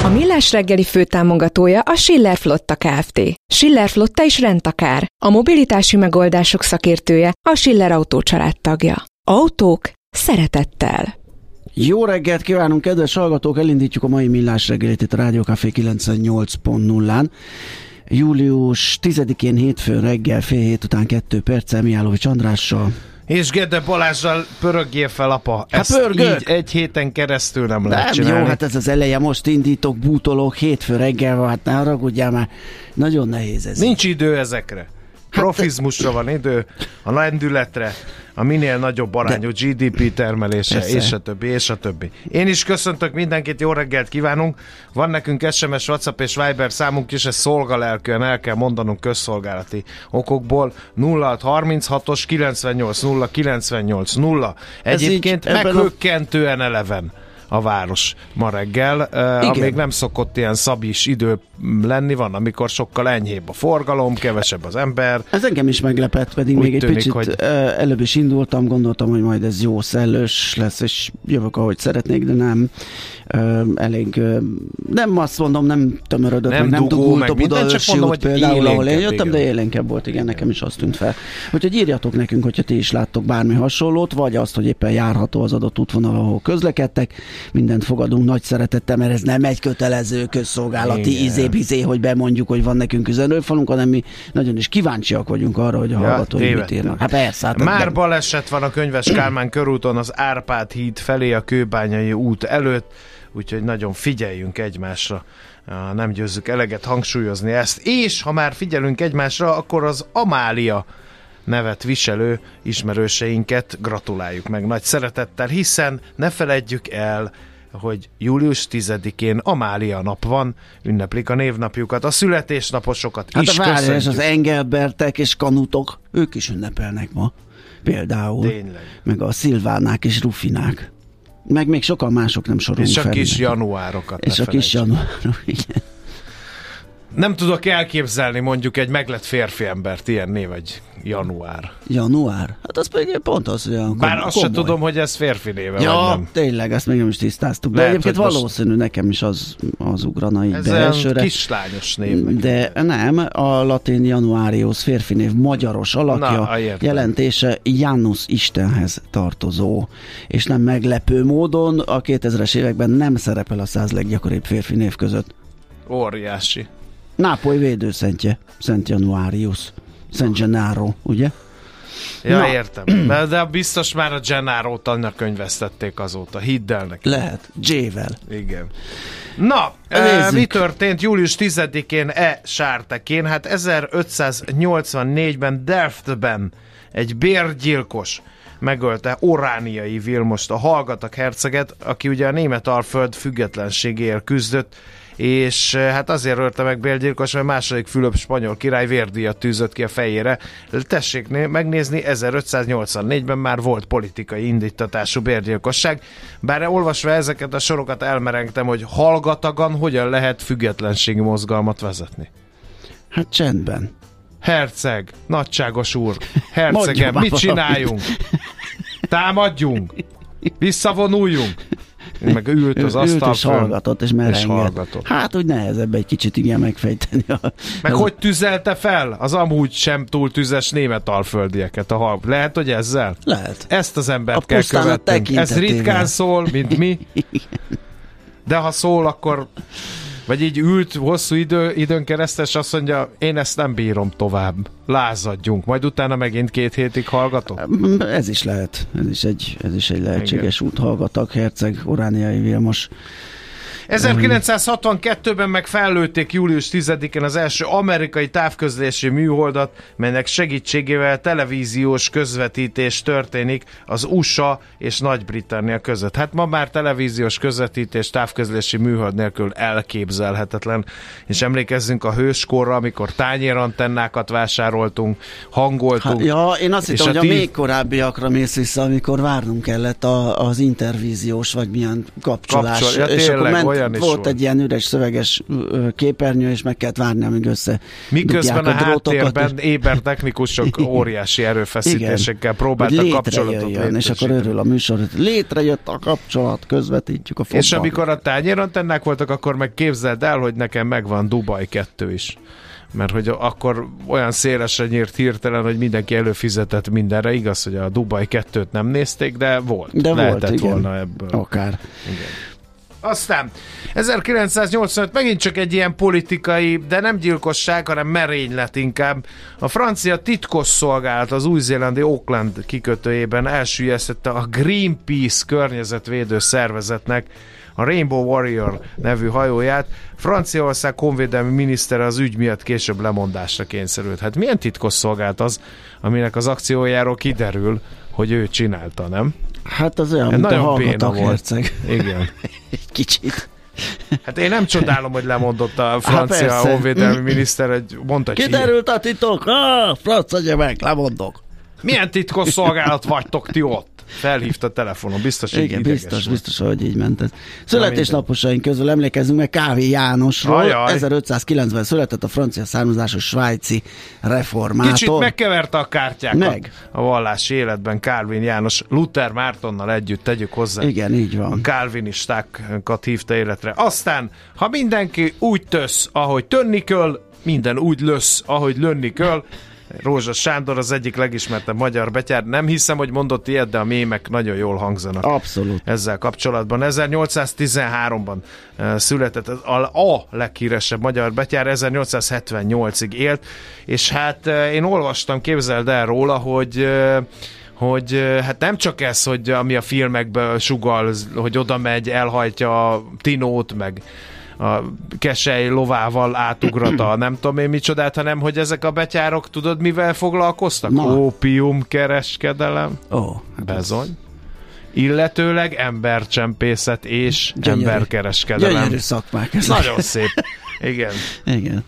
A Millás reggeli főtámogatója a Schiller Flotta Kft. Schiller Flotta is rendtakár. A mobilitási megoldások szakértője a Schiller Autó tagja. Autók szeretettel. Jó reggelt kívánunk, kedves hallgatók! Elindítjuk a mai millás reggelit itt a Rádió Café 98.0-án. Július 10-én hétfőn reggel fél hét után kettő perccel Miálovics Andrással. És Gede Balázsral pörögjél fel, apa. Hát Ezt pörgök. így egy héten keresztül nem, lehet Nem, csinálni. jó, hát ez az eleje, most indítok, bútolok, hétfő reggel hát ne haragudjál már, nagyon nehéz ez. Nincs idő ezekre. Profizmusra van idő, a lendületre, a minél nagyobb arányú GDP termelése, Persze. és a többi, és a többi. Én is köszöntök mindenkit, jó reggelt kívánunk. Van nekünk SMS, WhatsApp és Viber számunk is, ez szolgalelkűen el kell mondanunk közszolgálati okokból. 0636-os 98 0 98 0. Ez így Egyébként ebben a- meghökkentően eleven a város ma reggel, Igen. amíg nem szokott ilyen szabis idő lenni, van, amikor sokkal enyhébb a forgalom, kevesebb az ember, Ez engem is meglepett, pedig Úgy még egy tűnik, picit hogy- előbb is indultam, gondoltam, hogy majd ez jó szellős lesz, és jövök, ahogy szeretnék, de nem. Elég, nem azt mondom, nem tömörödött, Nem meg nem dugult meg a Budaörsi út például, ahol én jöttem, igen. de élénkebb volt, igen, nekem is azt tűnt fel. Úgyhogy írjatok nekünk, hogyha ti is láttok bármi hasonlót, vagy azt, hogy éppen járható az adott útvonal, ahol közlekedtek. Mindent fogadunk nagy szeretettel, mert ez nem egy kötelező közszolgálati Igen. izé hogy bemondjuk, hogy van nekünk üzenőfalunk, hanem mi nagyon is kíváncsiak vagyunk arra, hogy a Ja, hallgatói mit tévedtem. írnak. Hát persze, hát Már de- baleset van a Könyves Kálmán körúton az Árpád híd felé a Kőbányai út előtt, úgyhogy nagyon figyeljünk egymásra. Nem győzzük eleget hangsúlyozni ezt. És ha már figyelünk egymásra, akkor az Amália nevet viselő ismerőseinket gratuláljuk meg nagy szeretettel, hiszen ne feledjük el, hogy július 10-én Amália nap van, ünneplik a névnapjukat, a születésnaposokat Hát is a várj, és köszöntjük. az Engelbertek és Kanutok, ők is ünnepelnek ma. Például. Tényleg. Meg a Szilvánák és Rufinák. Meg még sokan mások nem sorolunk És a fel. kis januárokat. És a kis felejtsük. január. Igen. Nem tudok elképzelni mondjuk egy meglett férfi embert ilyen név, vagy január. Január? Hát az pedig pont az, hogy olyan Bár azt se komoly. tudom, hogy ez férfi néve, vagy Ja, nem. tényleg, ezt még nem is tisztáztuk. De Lehet, egyébként hogy most- valószínű, nekem is az, az ugrana így Ez elsőre. kislányos név. De nem, a latin Januarius férfi név magyaros alakja, Na, jelentése Janus Istenhez tartozó. És nem meglepő módon a 2000-es években nem szerepel a száz leggyakoribb férfi név között. Óriási. Nápoly védőszentje, Szent Januarius, Szent Gennaro, ugye? Ja, Na. értem. De, de biztos már a Gennaro-t anyakönyvesztették azóta. Hidd el neki. Lehet, J-vel. Igen. Na, e, mi történt július 10-én e sártekén? Hát 1584-ben Delftben egy bérgyilkos megölte Orániai Vilmost, a Hallgatak herceget, aki ugye a német alföld függetlenségéért küzdött, és eh, hát azért ölte meg bérgyilkos, mert második Fülöp spanyol király vérdíjat tűzött ki a fejére. Tessék né- megnézni, 1584-ben már volt politikai indítatású bérgyilkosság, bár olvasva ezeket a sorokat elmerengtem, hogy hallgatagan hogyan lehet függetlenségi mozgalmat vezetni. Hát csendben. Herceg, nagyságos úr, hercegem, mit csináljunk? Támadjunk? Visszavonuljunk? Meg ült az ült asztal és hallgatott, és merengett. hallgatott. Hát úgy nehezebb egy kicsit igen megfejteni. A, Meg az- hogy tüzelte fel az amúgy sem túl tüzes német alföldieket a hal. Lehet, hogy ezzel? Lehet. Ezt az embert A kell követnünk. Ez ritkán szól, mint mi. De ha szól, akkor vagy így ült hosszú idő, időn keresztül, és azt mondja, én ezt nem bírom tovább. Lázadjunk. Majd utána megint két hétig hallgatok. Ez is lehet. Ez is egy, ez is egy lehetséges út. Hallgatak Herceg, Orániai Vilmos. 1962-ben meg fellőtték július 10-én az első amerikai távközlési műholdat, melynek segítségével televíziós közvetítés történik az USA és Nagy-Britannia között. Hát ma már televíziós közvetítés távközlési műhold nélkül elképzelhetetlen. És emlékezzünk a hőskorra, amikor tányérantennákat vásároltunk, hangoltunk. Hát, ja, én azt hittem, a hogy a tív- még korábbiakra mész vissza, amikor várnunk kellett a, az intervíziós, vagy milyen kapcsolás. Kapcsol- ja, és akkor tényleg, ment, olyan is volt volt. egy ilyen üres szöveges képernyő, és meg kellett várni, amíg össze Miközben a, drótokat, háttérben és- éber technikusok óriási erőfeszítésekkel próbáltak kapcsolatot létrejöjjön, és akkor örül a műsor, létrejött a kapcsolat, közvetítjük a fotbalt. És amikor a tányérantennák voltak, akkor meg képzeld el, hogy nekem megvan Dubaj 2 is. Mert hogy akkor olyan szélesre nyírt hirtelen, hogy mindenki előfizetett mindenre. Igaz, hogy a Dubaj 2-t nem nézték, de volt. De volt, Lehetett igen. volna ebből. Akár. Aztán 1985 megint csak egy ilyen politikai, de nem gyilkosság, hanem merénylet inkább. A francia titkosszolgálat az új-zélandi Auckland kikötőjében elsüllyesztette a Greenpeace környezetvédő szervezetnek a Rainbow Warrior nevű hajóját. Franciaország honvédelmi minisztere az ügy miatt később lemondásra kényszerült. Hát milyen titkosszolgálat az, aminek az akciójáról kiderül, hogy ő csinálta, nem? Hát az olyan, mint a Nagyon béna hallgatak volt. Igen. Egy kicsit. Hát én nem csodálom, hogy lemondott a francia persze. honvédelmi miniszter, egy mondta, hogy Kiderült a titok, ah, franc meg, lemondok. Milyen titkos szolgálat vagytok ti ott? Felhívta a telefonon, biztos, hogy Igen, ideges biztos, volt. biztos, hogy így ment ez. Születésnaposaink közül emlékezzünk meg Kávé Jánosról. Ajaj. 1590 született a francia származású svájci reformátor. Kicsit megkeverte a kártyákat Meg. a vallási életben Calvin János Luther Mártonnal együtt tegyük hozzá. Igen, így A van. kálvinistákat hívta életre. Aztán, ha mindenki úgy tösz, ahogy tönni kell, minden úgy lösz, ahogy lönni kell. Rózsa Sándor az egyik legismertebb magyar betyár. Nem hiszem, hogy mondott ilyet, de a mémek nagyon jól hangzanak Abszolút. ezzel kapcsolatban. 1813-ban eh, született a, a leghíresebb magyar betyár, 1878-ig élt, és hát eh, én olvastam, képzeld el róla, hogy eh, hogy hát nem csak ez, hogy ami a filmekben sugal, hogy oda megy, elhajtja a Tinót, meg a kesely lovával átugrata, nem tudom én micsodát, hanem hogy ezek a betyárok, tudod mivel foglalkoztak? Na. Ópium kereskedelem, Ó, hát Bezony. Illetőleg embercsempészet és Gyönyörű. emberkereskedelem. gyönyörű szakmák. ezek. Nagyon szép. Igen. Igen.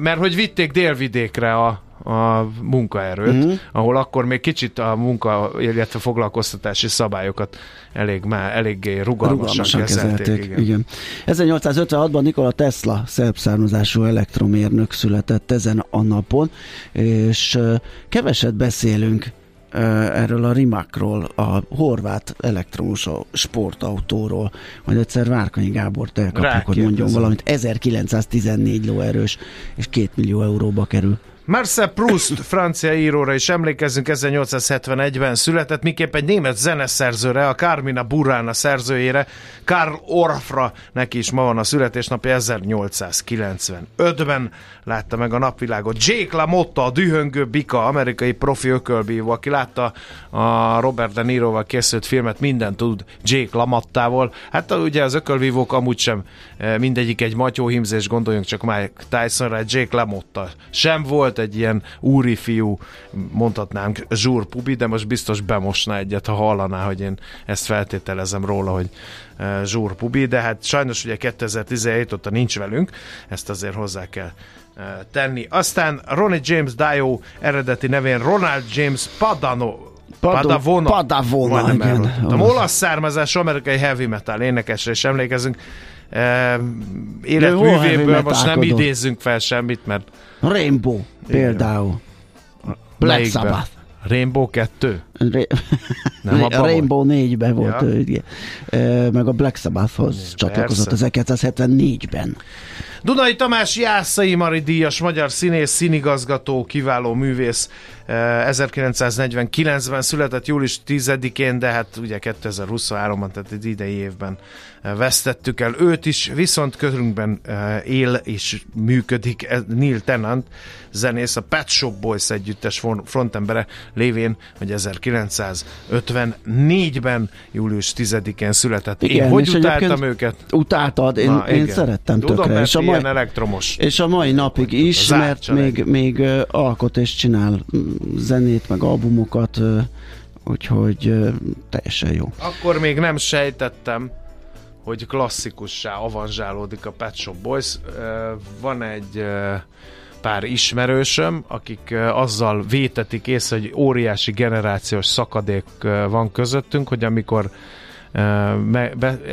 Mert hogy vitték délvidékre a, a munkaerőt, mm. ahol akkor még kicsit a munka, illetve foglalkoztatási szabályokat elég már, eléggé rugalmasan, Rugalmasan kezelték. kezelték. igen. Igen. 1856-ban Nikola Tesla szerb származású elektromérnök született ezen a napon, és keveset beszélünk erről a Rimakról, a horvát elektromos sportautóról, majd egyszer Várkanyi Gábort elkapjuk, hogy mondjon valamit. 1914 lóerős, és 2 millió euróba kerül. Marcel Proust, francia íróra is emlékezzünk, 1871-ben született, miképp egy német zeneszerzőre, a Carmina Burana szerzőjére, Karl Orffra, neki is ma van a születésnapja, 1895-ben látta meg a napvilágot. Jake LaMotta, a dühöngő bika, amerikai profi ökölbívó, aki látta a Robert De Niroval készült filmet, minden tud Jake LaMottával. Hát ugye az ökölvívók amúgy sem eh, mindegyik egy matyóhimzés, gondoljunk csak Mike Tysonra, Jake LaMotta sem volt egy ilyen úri fiú, mondhatnánk zsúr pubi, de most biztos bemosna egyet, ha hallaná, hogy én ezt feltételezem róla, hogy zsúr pubi, de hát sajnos ugye 2017 óta nincs velünk, ezt azért hozzá kell eh, tenni. Aztán Ronnie James Dio eredeti nevén Ronald James Padano Pado- Padavona. Padavona, Majdnem igen. elrontottam. Olasz származású amerikai heavy metal énekesre is emlékezünk. e, életművéből most nem idézzünk fel semmit, mert Rainbow például. Black? Sabbath. Rainbow 2? Ra- Nem, a Rainbow 4-ben volt, Ja. ő, igen. Ö, meg a Black Sabbathhoz csatlakozott 1974-ben. Dunai Tamás Jászai Mari díjas magyar színész, színigazgató, kiváló művész. Eh, 1949-ben született július 10-én, de hát ugye 2023-ban, tehát egy idei évben eh, vesztettük el őt is, viszont körünkben eh, él és működik eh, Neil Tennant, zenész, a Pet Shop Boys együttes fron- frontembere lévén, hogy 1954-ben július 10-én született. Én Igen, hogy és utáltam őket? Utáltad, én, Na, én igen. szerettem Tudom, tökre. És a, mai, elektromos. és a mai napig is, mert még, még alkot és csinál zenét, meg albumokat, úgyhogy teljesen jó. Akkor még nem sejtettem, hogy klasszikussá avanzsálódik a Pet Shop Boys. Van egy pár ismerősöm, akik azzal vétetik észre, hogy óriási generációs szakadék van közöttünk, hogy amikor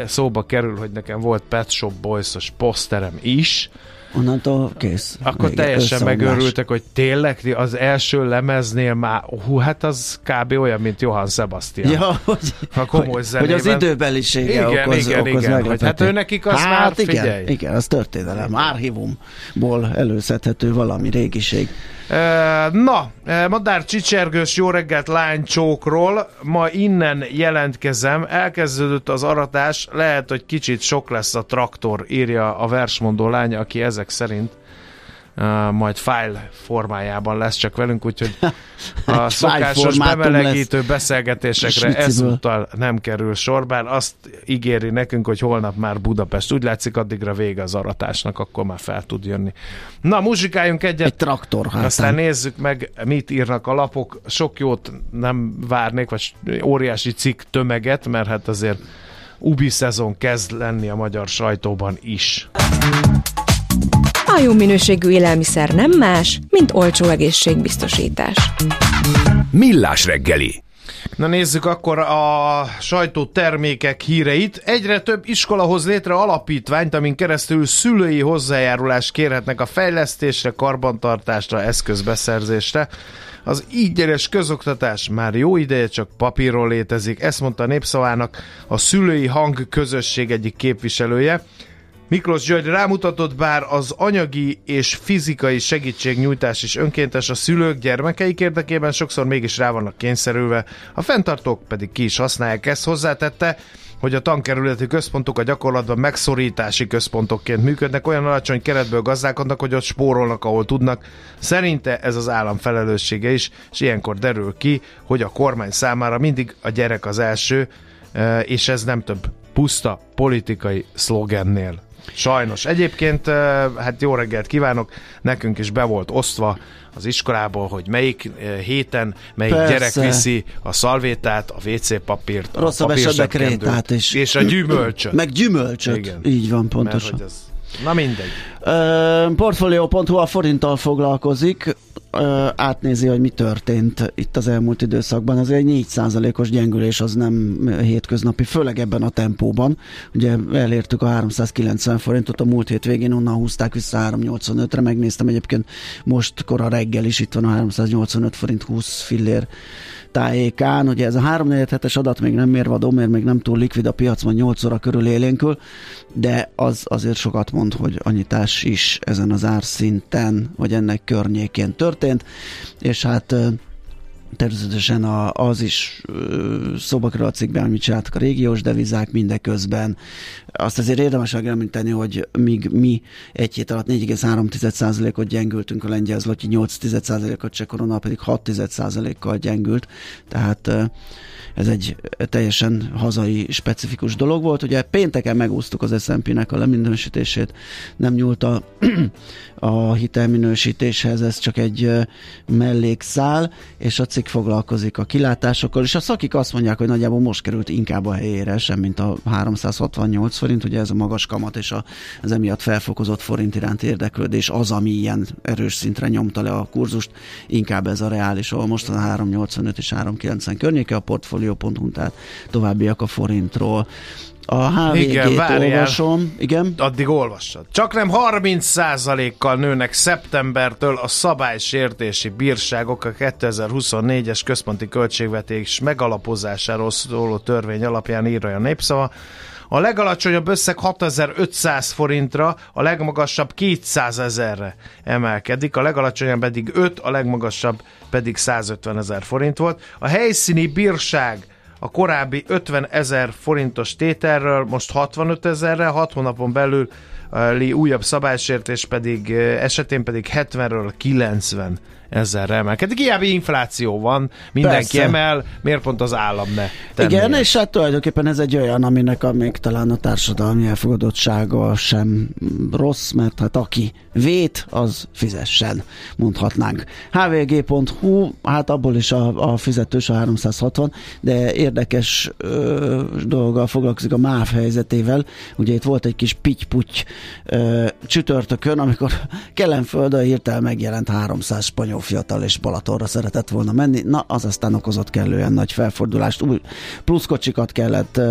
szóba kerül, hogy nekem volt Pet Shop Boys-os poszterem is, Onnantól kész. akkor Vége, teljesen megörültek, hogy tényleg az első lemeznél már, hú, hát az kb. olyan, mint Johann Sebastian. Ja, hogy, A komoly hogy, zenében. hogy az időbelisége Igen, okoz, igen, okoz igen, hogy hát ő nekik az hát már igen, figyelj. Igen, az történelem. Árhívumból előszedhető valami régiség. Na, Madár Csicsergős jó reggelt lánycsókról. Ma innen jelentkezem. Elkezdődött az aratás. Lehet, hogy kicsit sok lesz a traktor, írja a versmondó lány, aki ezek szerint uh, majd file formájában lesz csak velünk, úgyhogy a szokásos bemelegítő beszélgetésekre ezúttal nem kerül sor, bár azt ígéri nekünk, hogy holnap már Budapest. Úgy látszik, addigra vége az aratásnak, akkor már fel tud jönni. Na, muzsikáljunk egyet. Egy traktor hátán. Aztán nézzük meg, mit írnak a lapok. Sok jót nem várnék, vagy óriási cikk tömeget, mert hát azért ubi szezon kezd lenni a magyar sajtóban is. A jó minőségű élelmiszer nem más, mint olcsó egészségbiztosítás. Millás reggeli. Na nézzük akkor a sajtó termékek híreit. Egyre több iskola hoz létre alapítványt, amin keresztül szülői hozzájárulást kérhetnek a fejlesztésre, karbantartásra, eszközbeszerzésre. Az ígyeres közoktatás már jó ideje csak papíron létezik, ezt mondta a népszavának a szülői hang közösség egyik képviselője. Miklós György rámutatott, bár az anyagi és fizikai segítségnyújtás is önkéntes a szülők gyermekeik érdekében, sokszor mégis rá vannak kényszerülve, a fenntartók pedig ki is használják ezt. Hozzátette, hogy a tankerületi központok a gyakorlatban megszorítási központokként működnek, olyan alacsony keretből gazdálkodnak, hogy ott spórolnak, ahol tudnak. Szerinte ez az állam felelőssége is, és ilyenkor derül ki, hogy a kormány számára mindig a gyerek az első, eh, és ez nem több puszta politikai szlogennél. Sajnos. Egyébként, hát jó reggelt kívánok, nekünk is be volt osztva az iskolából, hogy melyik héten melyik Persze. gyerek viszi a szalvétát, a WC papírt, Rosszabb a esetben krétát is. és a gyümölcsöt. Meg gyümölcsöt. Igen. Így van, Mert pontosan. hogy ez... Na mindegy. Ö, Portfolio.hu a forinttal foglalkozik, átnézi, hogy mi történt itt az elmúlt időszakban. Azért egy 4%-os gyengülés az nem hétköznapi, főleg ebben a tempóban. Ugye elértük a 390 forintot, a múlt hét végén onnan húzták vissza 385-re, megnéztem egyébként most kora reggel is itt van a 385 forint 20 fillér tájékán. Ugye ez a 3 hetes adat még nem mérvadó, mert még nem túl likvid a piacban 8 óra körül élénkül, de az azért sokat mond, hogy a nyitás is ezen az árszinten, vagy ennek környékén történt, és hát természetesen a, az is szóba kerül a cikkben, amit csináltak a régiós devizák mindeközben. Azt azért érdemes megemlíteni, hogy míg mi egy hét alatt 4,3%-ot gyengültünk, a lengyel zloty 8%-ot, cseh korona pedig 6%-kal gyengült, tehát ez egy teljesen hazai specifikus dolog volt. Ugye pénteken megúsztuk az S&P-nek a leminősítését, nem nyúlt a, a hitelminősítéshez, ez csak egy mellékszál, és a cikk foglalkozik a kilátásokkal, és a szakik azt mondják, hogy nagyjából most került inkább a helyére, sem mint a 368 forint, ugye ez a magas kamat és a, az emiatt felfokozott forint iránti érdeklődés az, ami ilyen erős szintre nyomta le a kurzust, inkább ez a reális, ahol most a 385 és 390 környéke a portfolio.hu, tehát továbbiak a forintról. A HVG-t olvasom. Igen. Addig olvassad. Csak nem 30%-kal nőnek szeptembertől a szabálysértési bírságok a 2024-es központi költségvetés megalapozásáról szóló törvény alapján írja a népszava. A legalacsonyabb összeg 6500 forintra, a legmagasabb 200 ezerre emelkedik, a legalacsonyabb pedig 5, a legmagasabb pedig 150 ezer forint volt. A helyszíni bírság a korábbi 50 ezer forintos tételről most 65 ezerre, 6 hónapon belül újabb szabálysértés pedig esetén pedig 70-ről 90 ezerre emelkedik. Hiába infláció van, mindenki Persze. emel, miért pont az állam ne tennie? Igen, és hát tulajdonképpen ez egy olyan, aminek a még talán a társadalmi elfogadottsága sem rossz, mert hát aki vét, az fizessen, mondhatnánk. hvg.hu, hát abból is a, a fizetős a 360, de érdekes ö, dolggal foglalkozik a MÁV helyzetével. Ugye itt volt egy kis pitty csütörtökön, amikor Kelenföldön hirtelen megjelent 300 spanyol fiatal és Balatonra szeretett volna menni, na az aztán okozott kellően nagy felfordulást, új pluszkocsikat kellett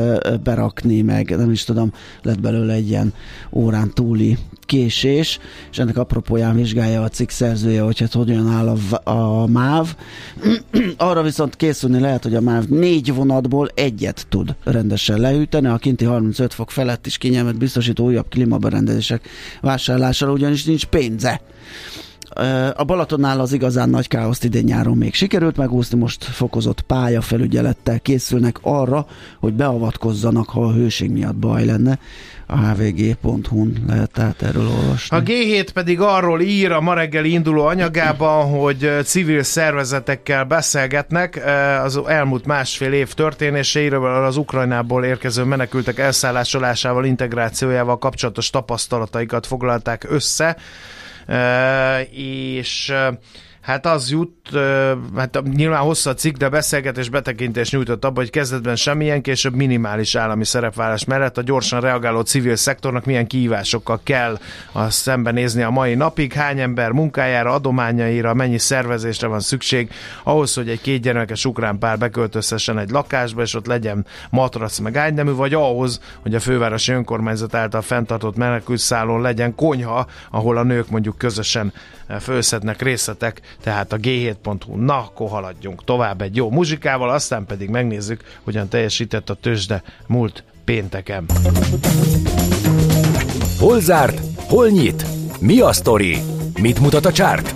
berakni, meg nem is tudom, lett belőle egy ilyen órán túli késés, és ennek apropóján vizsgálja a cikk szerzője, hogy hát hogyan áll a, a MÁV. Arra viszont készülni lehet, hogy a MÁV négy vonatból egyet tud rendesen leüteni, a kinti 35 fok felett is kényelmet biztosító újabb klímaberendezések vásárlására, ugyanis nincs pénze. A Balatonnál az igazán nagy káoszt idén nyáron még sikerült megúszni, most fokozott pályafelügyelettel készülnek arra, hogy beavatkozzanak, ha a hőség miatt baj lenne. A hvg.hu-n lehet tehát erről olvasni. A G7 pedig arról ír a ma reggeli induló anyagában, hogy civil szervezetekkel beszélgetnek az elmúlt másfél év történéseiről, az Ukrajnából érkező menekültek elszállásolásával, integrációjával kapcsolatos tapasztalataikat foglalták össze és hát az jut, hát nyilván hosszú a cikk, de beszélgetés betekintés nyújtott abba, hogy kezdetben semmilyen, később minimális állami szerepvállás mellett a gyorsan reagáló civil szektornak milyen kihívásokkal kell a szembenézni a mai napig, hány ember munkájára, adományaira, mennyi szervezésre van szükség ahhoz, hogy egy kétgyermekes ukrán pár beköltözhessen egy lakásba, és ott legyen matrac meg ágynemű, vagy ahhoz, hogy a fővárosi önkormányzat által fenntartott menekültszállón legyen konyha, ahol a nők mondjuk közösen főszednek részletek, tehát a g7.hu. Na, akkor haladjunk tovább egy jó muzsikával, aztán pedig megnézzük, hogyan teljesített a tőzsde múlt pénteken. Hol zárt? Hol nyit? Mi a sztori? Mit mutat a csárt?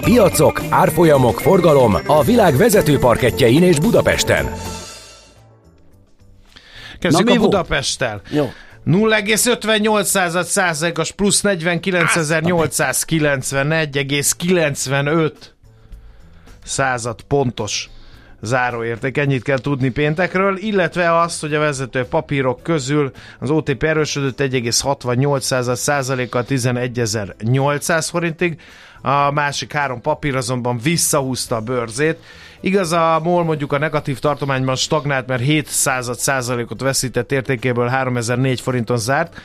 Piacok, árfolyamok, forgalom a világ vezető parketjein és Budapesten. Kezdjük Na, a Budapesttel. Jó. 0,58 százalékos plusz 49.891,95 század pontos záróérték. Ennyit kell tudni péntekről, illetve azt, hogy a vezető papírok közül az OTP erősödött 1,68 százalékkal 11.800 forintig, a másik három papír azonban visszahúzta a bőrzét. Igaz, a MOL mondjuk a negatív tartományban stagnált, mert 7 százalékot veszített értékéből 3004 forinton zárt,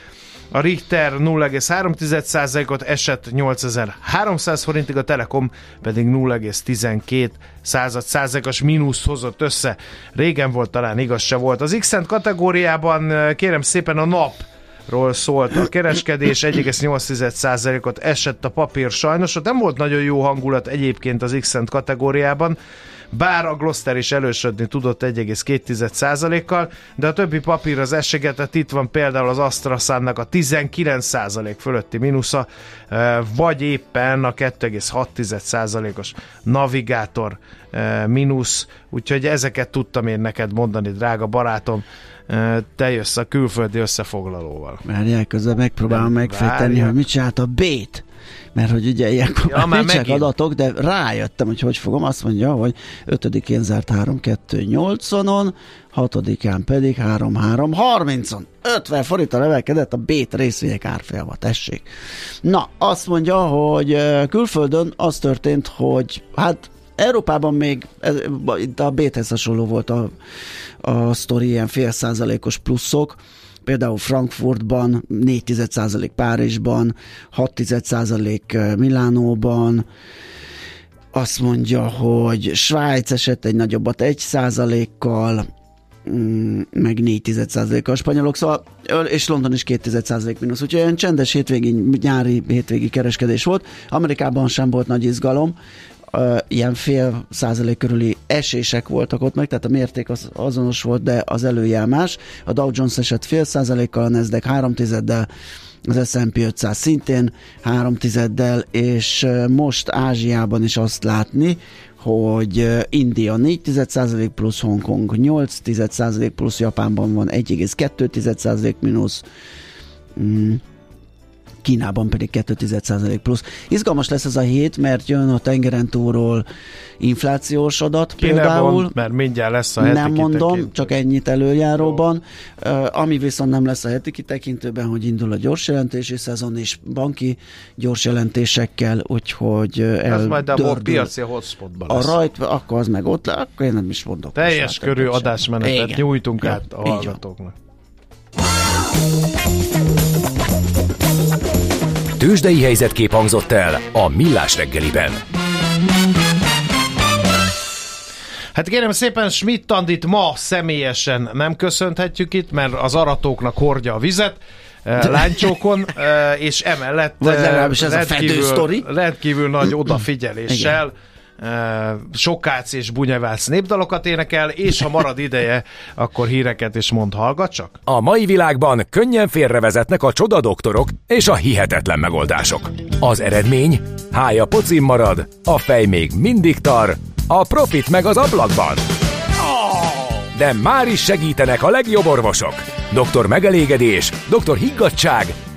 a Richter 0,3%-ot esett 8300 forintig, a Telekom pedig 0,12 század százalékos mínusz hozott össze. Régen volt, talán igaz se volt. Az x kategóriában kérem szépen a nap ról szólt a kereskedés, 1,8%-ot esett a papír sajnos, ott nem volt nagyon jó hangulat egyébként az x kategóriában, bár a Gloster is elősödni tudott 1,2%-kal, de a többi papír az esegetett, itt van például az AstraSannak a 19% fölötti mínusza, vagy éppen a 2,6%-os navigátor mínusz, úgyhogy ezeket tudtam én neked mondani, drága barátom, te jössz a külföldi összefoglalóval. Várjál, közben megpróbálom megfejteni, hogy mit csinált a B-t mert hogy ugye ilyenkor ja, már nincsenek adatok, de rájöttem, hogy hogy fogom, azt mondja, hogy 5-én zárt 3-2-8-on, 6-án pedig 3-3-30-on. 50 forinttal emelkedett a B-t részvények árfolyama, tessék. Na, azt mondja, hogy külföldön az történt, hogy hát Európában még ez, itt a B-hez hasonló volt a, a sztori, ilyen fél százalékos pluszok, például Frankfurtban 4,1% Párizsban, 6,1% Milánóban, azt mondja, hogy Svájc esett egy nagyobbat 1 kal mm, meg 4 a spanyolok, szóval, és London is 2 mínusz, úgyhogy olyan csendes hétvégi, nyári hétvégi kereskedés volt. Amerikában sem volt nagy izgalom, ilyen fél százalék körüli esések voltak ott meg, tehát a mérték az azonos volt, de az előjel más. A Dow Jones esett fél százalékkal, a Nasdaq három tizeddel, az S&P 500 szintén három tizeddel, és most Ázsiában is azt látni, hogy India 4 plusz, Hongkong 8 plusz, Japánban van 1,2 mínusz, mm. Kínában pedig 2,1% plusz. Izgalmas lesz ez a hét, mert jön a tengeren túlról inflációs adat Kínában, például. mert mindjárt lesz a heti Nem mondom, kitekintő. csak ennyit előjáróban. Uh, ami viszont nem lesz a heti kitekintőben, hogy indul a gyors jelentési szezon és banki gyors jelentésekkel, úgyhogy Ez majd a piaci hotspotban a lesz. rajt, akkor az meg ott le, akkor én nem is mondok. Teljes körű adásmenetet Igen. nyújtunk Ja, át a hallgatóknak. Tőzsdei helyzetkép hangzott el a Millás reggeliben. Hát kérem szépen, Schmidt Andit ma személyesen nem köszönhetjük itt, mert az aratóknak hordja a vizet eh, lánycsókon, eh, és emellett Vagy eh, legalábbis ez a fedő sztori. rendkívül nagy odafigyeléssel eh, Sokác és Bunyevác népdalokat énekel, és ha marad ideje, akkor híreket is mond, hallgat csak. A mai világban könnyen félrevezetnek a csodadoktorok és a hihetetlen megoldások. Az eredmény? Hája pocim marad, a fej még mindig tar, a profit meg az ablakban. De már is segítenek a legjobb orvosok. Doktor megelégedés, doktor higgadság,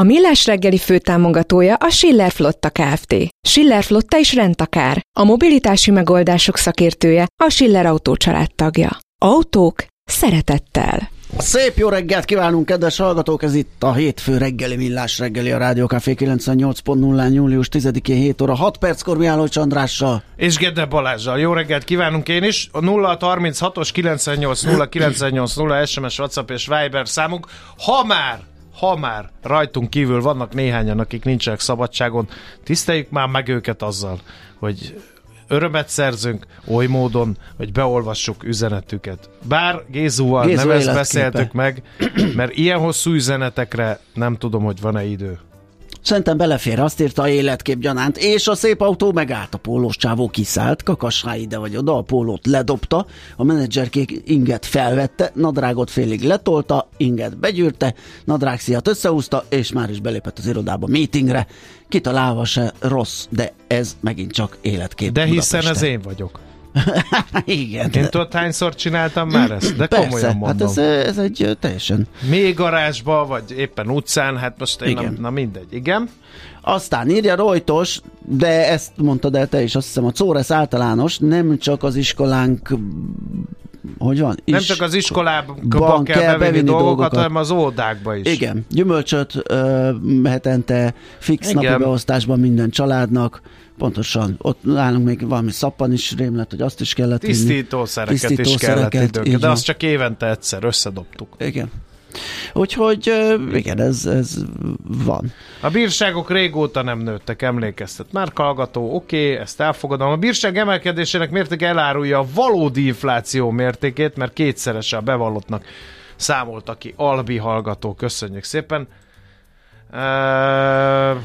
A Millás reggeli főtámogatója a Schiller Flotta Kft. Schiller Flotta is rendtakár. A mobilitási megoldások szakértője a Schiller Autó tagja. Autók szeretettel. Szép jó reggelt kívánunk, kedves hallgatók! Ez itt a hétfő reggeli millás reggeli a Rádió Café 98.0 július 10-én 7 óra 6 perckor Mihály Csandrással. És Gede Balázsjal. Jó reggelt kívánunk én is. A 0636-os 980 980 SMS, WhatsApp és Viber számunk. Ha már ha már rajtunk kívül vannak néhányan, akik nincsenek szabadságon, tiszteljük már meg őket azzal, hogy örömet szerzünk oly módon, hogy beolvassuk üzenetüket. Bár Gézúval Gézu nem ezt beszéltük meg, mert ilyen hosszú üzenetekre nem tudom, hogy van-e idő. Szerintem belefér, azt írta a életkép gyanánt, és a szép autó megállt, a pólós csávó kiszállt, kakassá ide vagy oda, a pólót ledobta, a menedzserkék inget felvette, nadrágot félig letolta, inget begyűrte, nadrágszíjat összehúzta, és már is belépett az irodába meetingre. Kitalálva se rossz, de ez megint csak életkép De hiszen ez Budapesten. én vagyok. Igen. Én tudod, hányszor csináltam már ezt? De Persze, komolyan mondom. hát ez, ez egy ö, teljesen. Még garázsba, vagy éppen utcán, hát most én Igen. nem, na mindegy, igen. Aztán írja Rojtos, de ezt mondtad el te is, azt hiszem a Czóresz általános, nem csak az iskolánk hogy van? Nem Is- csak az iskolába kell, kell bevinni, bevinni dolgokat, dolgokat. hanem az óvodákba is. Igen, gyümölcsöt ö, hetente fix Igen. napi beosztásban minden családnak, pontosan, ott nálunk még valami szappan is rém lett, hogy azt is kellett vinni. Tisztítószereket is kellett Tisztítószereket, időnként, de azt csak évente egyszer összedobtuk. Igen. Úgyhogy igen, ez, ez van. A bírságok régóta nem nőttek, emlékeztet. Már hallgató, oké, okay, ezt elfogadom. A bírság emelkedésének mértéke elárulja a valódi infláció mértékét, mert kétszerese a bevallottnak számolta ki Albi hallgató. Köszönjük szépen. Uh,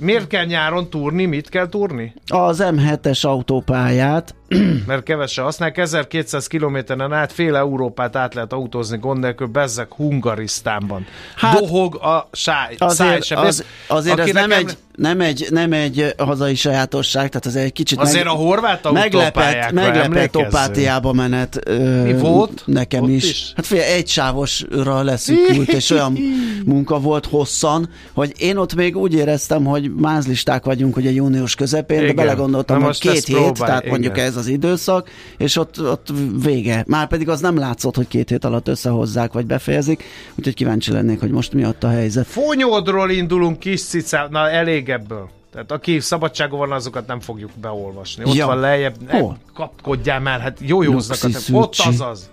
miért kell nyáron túrni? Mit kell túrni? Az M7-es autópályát mert kevesen használják. 1200 kilométeren át fél Európát át lehet autózni gond nélkül, bezzek Hungarisztánban. Hát, Dohog a sáj, azért, sem. az, azért ez nem egy, nem, egy, nem egy hazai sajátosság, tehát az egy kicsit Azért a horvát meglepett, meglepett. Opátiába menet ö, Mi volt? nekem Ott is. is? Hát figyelj, egy sávosra leszűkült, és olyan munka volt hosszan, hogy én ott még úgy éreztem, hogy mázlisták vagyunk, hogy a június közepén, Igen. de belegondoltam, Na hogy két hét, próbálj, tehát mondjuk igen. ez az időszak, és ott, ott vége. Már pedig az nem látszott, hogy két hét alatt összehozzák, vagy befejezik, úgyhogy kíváncsi lennék, hogy most mi ott a helyzet. Fonyódról indulunk kis cicá, na elég ebből. Tehát aki szabadságon van, azokat nem fogjuk beolvasni. Ott Ja. van lejjebb, ne Hol? kapkodjál már, hát jójóznak. Ott az az.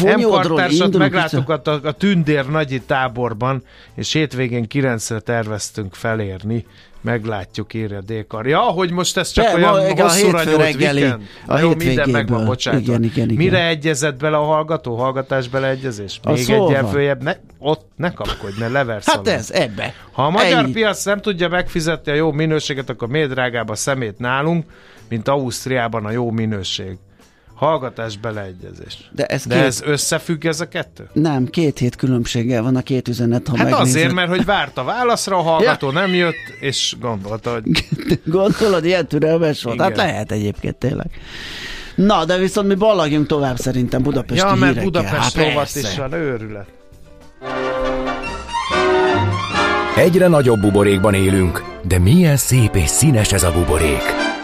Indulunk, meglátogat a, a Tündér nagyi táborban, és hétvégén kilencre terveztünk felérni. Meglátjuk, írja Dékar. Ja, hogy most ez csak De, olyan ma- a hosszúra hétfő nyúlt reggeli, weekend. a Jó, minden megvan, bocsánat. Igen, igen, igen. Mire egyezett bele a hallgató? Hallgatás beleegyezés? Még egyen van? följebb? Ne, ott ne kapkodj, ne leversz Hát alá. ez, ebbe. Ha a magyar Ennyi. piac nem tudja megfizetni a jó minőséget, akkor miért drágább a szemét nálunk, mint Ausztriában a jó minőség? Hallgatás beleegyezés. De ez De két- ez összefügg ez a kettő? Nem, két hét különbséggel van a két üzenet, ha Hát megnézed. azért, mert hogy várt a válaszra, a hallgató nem jött, és gondolta, hogy Gondolod, ilyen türelmes volt? Hát lehet egyébként tényleg. Na, de viszont mi ballagjunk tovább szerintem Budapesti ja, mert hírekkel. Budapest hát rovat is van, őrület. Egyre nagyobb buborékban élünk, de milyen szép és színes ez a buborék.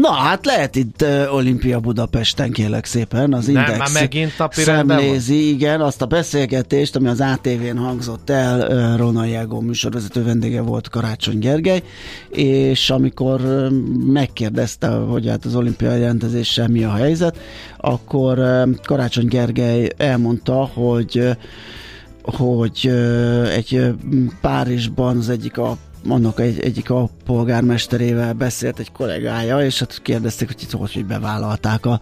Na, hát lehet itt uh, Olimpia Budapesten, kérlek szépen, az Nem, Index már megint van? szemlézi, igen, azt a beszélgetést, ami az ATV-n hangzott el, uh, Rona Jelgó műsorvezető vendége volt Karácsony Gergely, és amikor uh, megkérdezte, hogy hát az olimpia jelentezéssel mi a helyzet, akkor uh, Karácsony Gergely elmondta, hogy uh, hogy egy Párizsban az egyik a annak egy, egyik a polgármesterével beszélt egy kollégája, és hát kérdezték, hogy itt hogy, bevállalták a,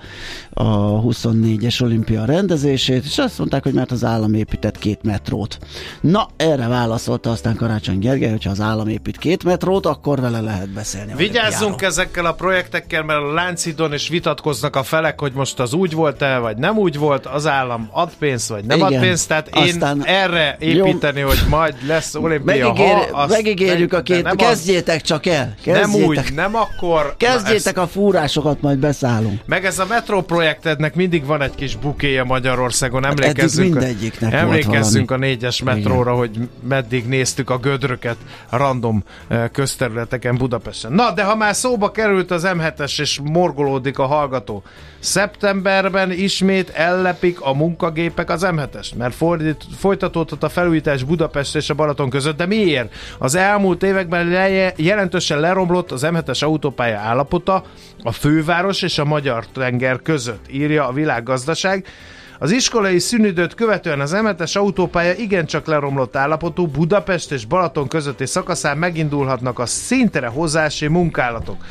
a 24-es olimpia rendezését, és azt mondták, hogy mert az állam épített két metrót. Na, erre válaszolta aztán Karácsony Gergely, hogyha az állam épít két metrót, akkor vele lehet beszélni. Vigyázzunk ezekkel a projektekkel, mert a Láncidon is vitatkoznak a felek, hogy most az úgy volt-e, vagy nem úgy volt, az állam ad pénzt, vagy nem Igen. ad pénzt, tehát én Aztán- erre építeni, hogy majd lesz olimpia, Megígér, ha azt megígérjük a két, nem, az- kezdjétek csak el, nem kezdjétek, úgy, nem akkor. Kezdjétek ez- a fúrásokat, majd beszállunk. Meg ez a metró projektednek mindig van egy kis bukéja Magyarországon, emlékezzünk, Hát mindegyiknek emlékezzünk a négyes metróra, hogy meddig néztük a gödröket random eh, közterületeken Budapesten. Na, de ha már szóba került az M7-es és morgolódik a hallgató, szeptemberben ismét ellepik a munkagépek az M7-est, mert fordít, folytatódott a felújítás Budapest és a Balaton között, de miért? Az elmúlt években leje, jelentősen leromlott az M7-es autópálya állapota a főváros és a magyar tenger között, írja a világgazdaság. Az iskolai szünidőt követően az M7-es autópálya igencsak leromlott állapotú Budapest és Balaton közötti szakaszán megindulhatnak a szintere hozási munkálatok.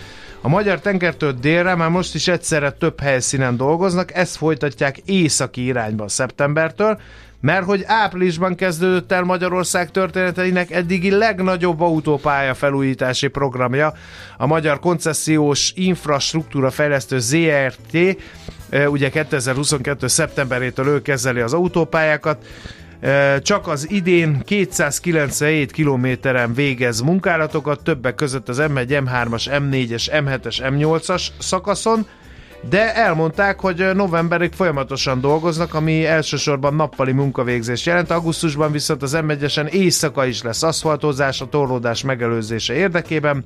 A magyar tengertől délre már most is egyszerre több helyszínen dolgoznak, ezt folytatják északi irányba szeptembertől, mert hogy áprilisban kezdődött el Magyarország történeteinek eddigi legnagyobb autópálya felújítási programja, a Magyar Koncesziós Infrastruktúra Fejlesztő ZRT, ugye 2022. szeptemberétől ő kezeli az autópályákat, csak az idén 297 kilométeren végez munkálatokat, többek között az M1, M3-as, M4-es, M7-es, M8-as szakaszon, de elmondták, hogy novemberig folyamatosan dolgoznak, ami elsősorban nappali munkavégzés jelent. Augusztusban viszont az M1-esen éjszaka is lesz aszfaltozás a torlódás megelőzése érdekében.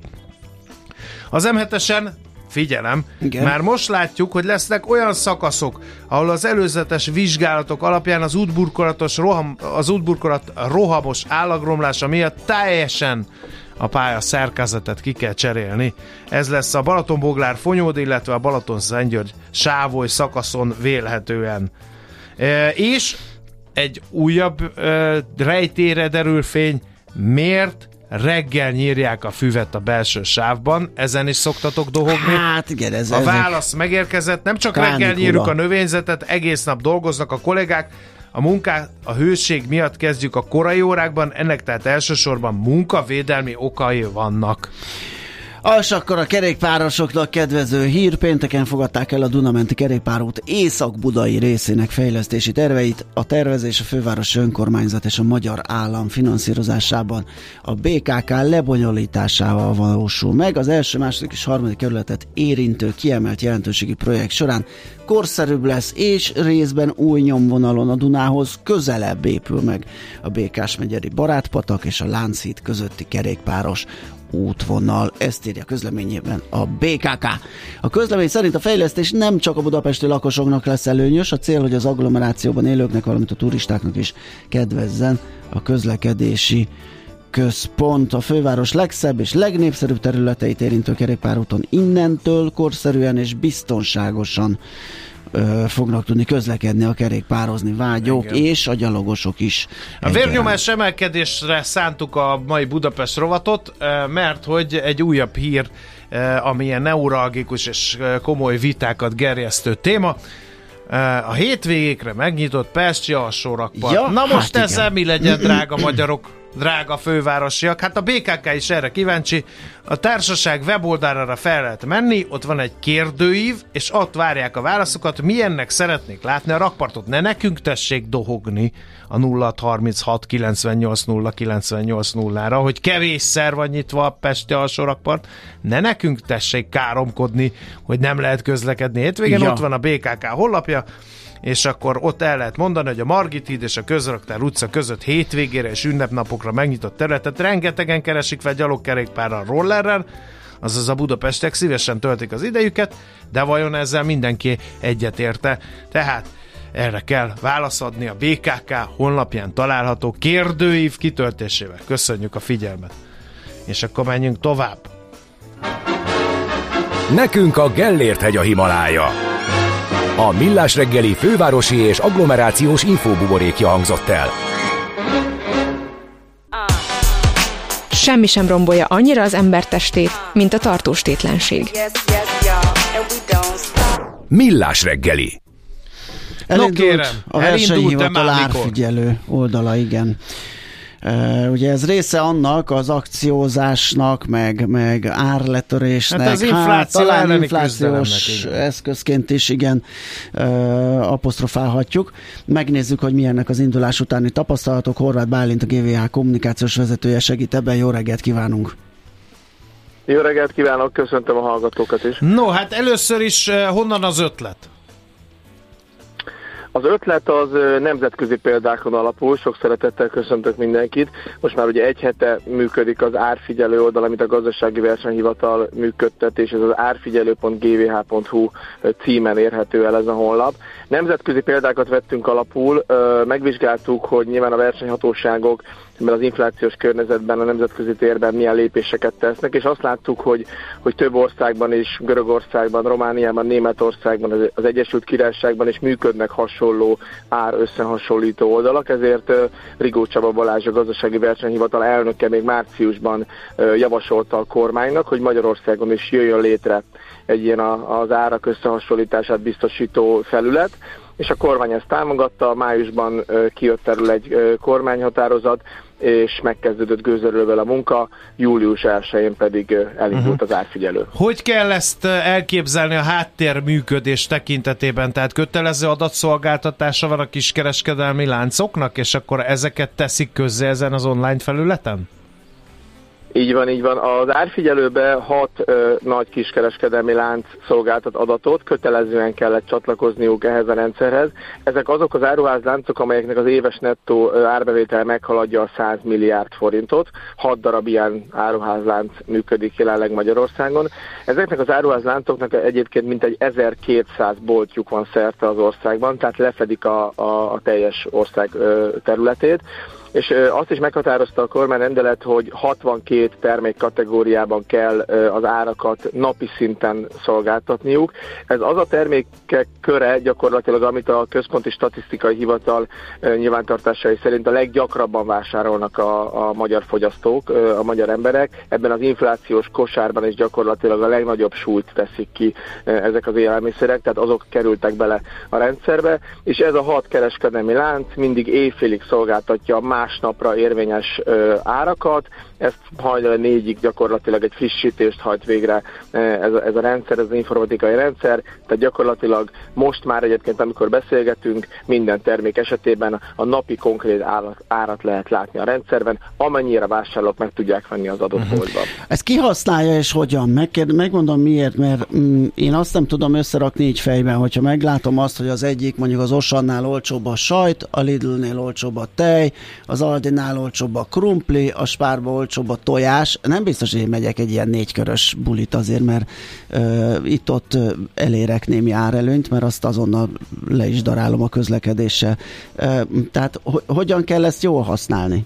Az M7-esen Figyelem, Igen. Már most látjuk, hogy lesznek olyan szakaszok, ahol az előzetes vizsgálatok alapján az útburkolatos roham, az útburkolat rohamos állagromlása miatt teljesen a pálya szerkezetet ki kell cserélni. Ez lesz a Balatonboglár Fonyód, illetve a Balaton Szentgyörgy Sávoly szakaszon vélhetően. E, és egy újabb e, rejtére derül fény, miért reggel nyírják a füvet a belső sávban, ezen is szoktatok dohogni. Hát igen, ez A válasz megérkezett, nem csak Kánikula. reggel nyírjuk a növényzetet, egész nap dolgoznak a kollégák, a munkát a hőség miatt kezdjük a korai órákban, ennek tehát elsősorban munkavédelmi okai vannak. És akkor a kerékpárosoknak kedvező hír. Pénteken fogadták el a Dunamenti kerékpárút észak-budai részének fejlesztési terveit. A tervezés a főváros önkormányzat és a magyar állam finanszírozásában a BKK lebonyolításával valósul meg. Az első, második és harmadik kerületet érintő kiemelt jelentőségi projekt során korszerűbb lesz, és részben új nyomvonalon a Dunához közelebb épül meg a Békás megyeri Barátpatak és a Lánchíd közötti kerékpáros útvonal. Ezt írja közleményében a BKK. A közlemény szerint a fejlesztés nem csak a budapesti lakosoknak lesz előnyös, a cél, hogy az agglomerációban élőknek, valamint a turistáknak is kedvezzen a közlekedési központ a főváros legszebb és legnépszerűbb területeit érintő kerékpárúton innentől korszerűen és biztonságosan ö, fognak tudni közlekedni a kerékpározni vágyók Igen. és a gyalogosok is. A vérnyomás emelkedésre szántuk a mai Budapest rovatot, mert hogy egy újabb hír, ami ilyen neuralgikus és komoly vitákat gerjesztő téma, a hétvégékre megnyitott Pesti alsórakpart. Ja, Na most hát ezzel mi legyen, drága magyarok? Drága fővárosiak. Hát a BKK is erre kíváncsi. A társaság weboldalára fel lehet menni, ott van egy kérdőív, és ott várják a válaszokat, milyennek szeretnék látni a rakpartot. Ne nekünk tessék dohogni a 0636 98 0 98 0-ra, hogy kevésszer van nyitva a Pesti alsó rakpart. Ne nekünk tessék káromkodni, hogy nem lehet közlekedni hétvégén. Ja. Ott van a BKK honlapja, és akkor ott el lehet mondani, hogy a Margit híd és a Közraktár utca között hétvégére és ünnepnapokra megnyitott területet rengetegen keresik fel gyalogkerékpárral, rollerrel, azaz a budapestek szívesen töltik az idejüket, de vajon ezzel mindenki egyetérte? Tehát erre kell válaszadni a BKK honlapján található kérdőív kitöltésével. Köszönjük a figyelmet! És akkor menjünk tovább. Nekünk a Gellért hegy a Himalája. A Millás reggeli fővárosi és agglomerációs infóbuborékja hangzott el. Semmi sem rombolja annyira az ember testét, mint a tartós tétlenség. Millás reggeli. Elindult no kérem, a versenyhivatal árfigyelő oldala, igen. Ugye ez része annak az akciózásnak, meg, meg árletörésnek, hát, az infláció hát talán inflációs eszközként is igen uh, apostrofálhatjuk. Megnézzük, hogy milyennek az indulás utáni tapasztalatok. Horváth Bálint, a GVH kommunikációs vezetője segít ebben. Jó reggelt kívánunk! Jó reggelt kívánok, köszöntöm a hallgatókat is. No, hát először is honnan az ötlet? Az ötlet az nemzetközi példákon alapul, sok szeretettel köszöntök mindenkit. Most már ugye egy hete működik az árfigyelő oldal, amit a gazdasági versenyhivatal működtet, és ez az árfigyelő.gvh.hu címen érhető el ez a honlap. Nemzetközi példákat vettünk alapul, megvizsgáltuk, hogy nyilván a versenyhatóságok mert az inflációs környezetben, a nemzetközi térben milyen lépéseket tesznek, és azt láttuk, hogy, hogy több országban is, Görögországban, Romániában, Németországban, az Egyesült Királyságban is működnek hasonló ár összehasonlító oldalak, ezért Rigó Csaba Balázs, a gazdasági versenyhivatal elnöke még márciusban javasolta a kormánynak, hogy Magyarországon is jöjjön létre egy ilyen az árak összehasonlítását biztosító felület, és a kormány ezt támogatta, májusban kijött erről egy kormányhatározat, és megkezdődött gőzerővel a munka, július 1-én pedig elindult uh-huh. az árfigyelő. Hogy kell ezt elképzelni a háttér működés tekintetében? Tehát kötelező adatszolgáltatása van a kiskereskedelmi láncoknak, és akkor ezeket teszik közzé ezen az online felületen? Így van, így van. Az árfigyelőbe hat ö, nagy kiskereskedelmi lánc szolgáltat adatot, kötelezően kellett csatlakozniuk ehhez a rendszerhez. Ezek azok az áruházláncok, amelyeknek az éves nettó árbevétel meghaladja a 100 milliárd forintot. Hat darab ilyen áruházlánc működik jelenleg Magyarországon. Ezeknek az áruházláncoknak egyébként mintegy 1200 boltjuk van szerte az országban, tehát lefedik a, a, a teljes ország ö, területét és azt is meghatározta a kormány rendelet, hogy 62 termék kategóriában kell az árakat napi szinten szolgáltatniuk. Ez az a termékek köre gyakorlatilag, amit a Központi Statisztikai Hivatal nyilvántartásai szerint a leggyakrabban vásárolnak a, a magyar fogyasztók, a magyar emberek. Ebben az inflációs kosárban is gyakorlatilag a legnagyobb súlyt teszik ki ezek az élelmiszerek, tehát azok kerültek bele a rendszerbe, és ez a hat kereskedelmi lánc mindig éjfélig szolgáltatja a másnapra érvényes árakat, ezt hajnal négyig gyakorlatilag egy frissítést hajt végre ez a, ez a rendszer, ez az informatikai rendszer, tehát gyakorlatilag most már egyébként, amikor beszélgetünk, minden termék esetében a napi konkrét árat, árat lehet látni a rendszerben, amennyire vásárlók meg tudják venni az adott uh-huh. boltban. Ezt kihasználja és hogyan? Megkér, megmondom miért, mert mm, én azt nem tudom összerakni így fejben, hogyha meglátom azt, hogy az egyik mondjuk az Osannál olcsóbb a sajt, a Lidlnél olcsóbb a tej, az Aldinál olcsóbb a krumpli, a Spárba olcsóbb a tojás. Nem biztos, hogy én megyek egy ilyen négykörös bulit azért, mert uh, itt-ott elérek némi árelőnyt, mert azt azonnal le is darálom a közlekedéssel. Uh, tehát ho- hogyan kell ezt jól használni?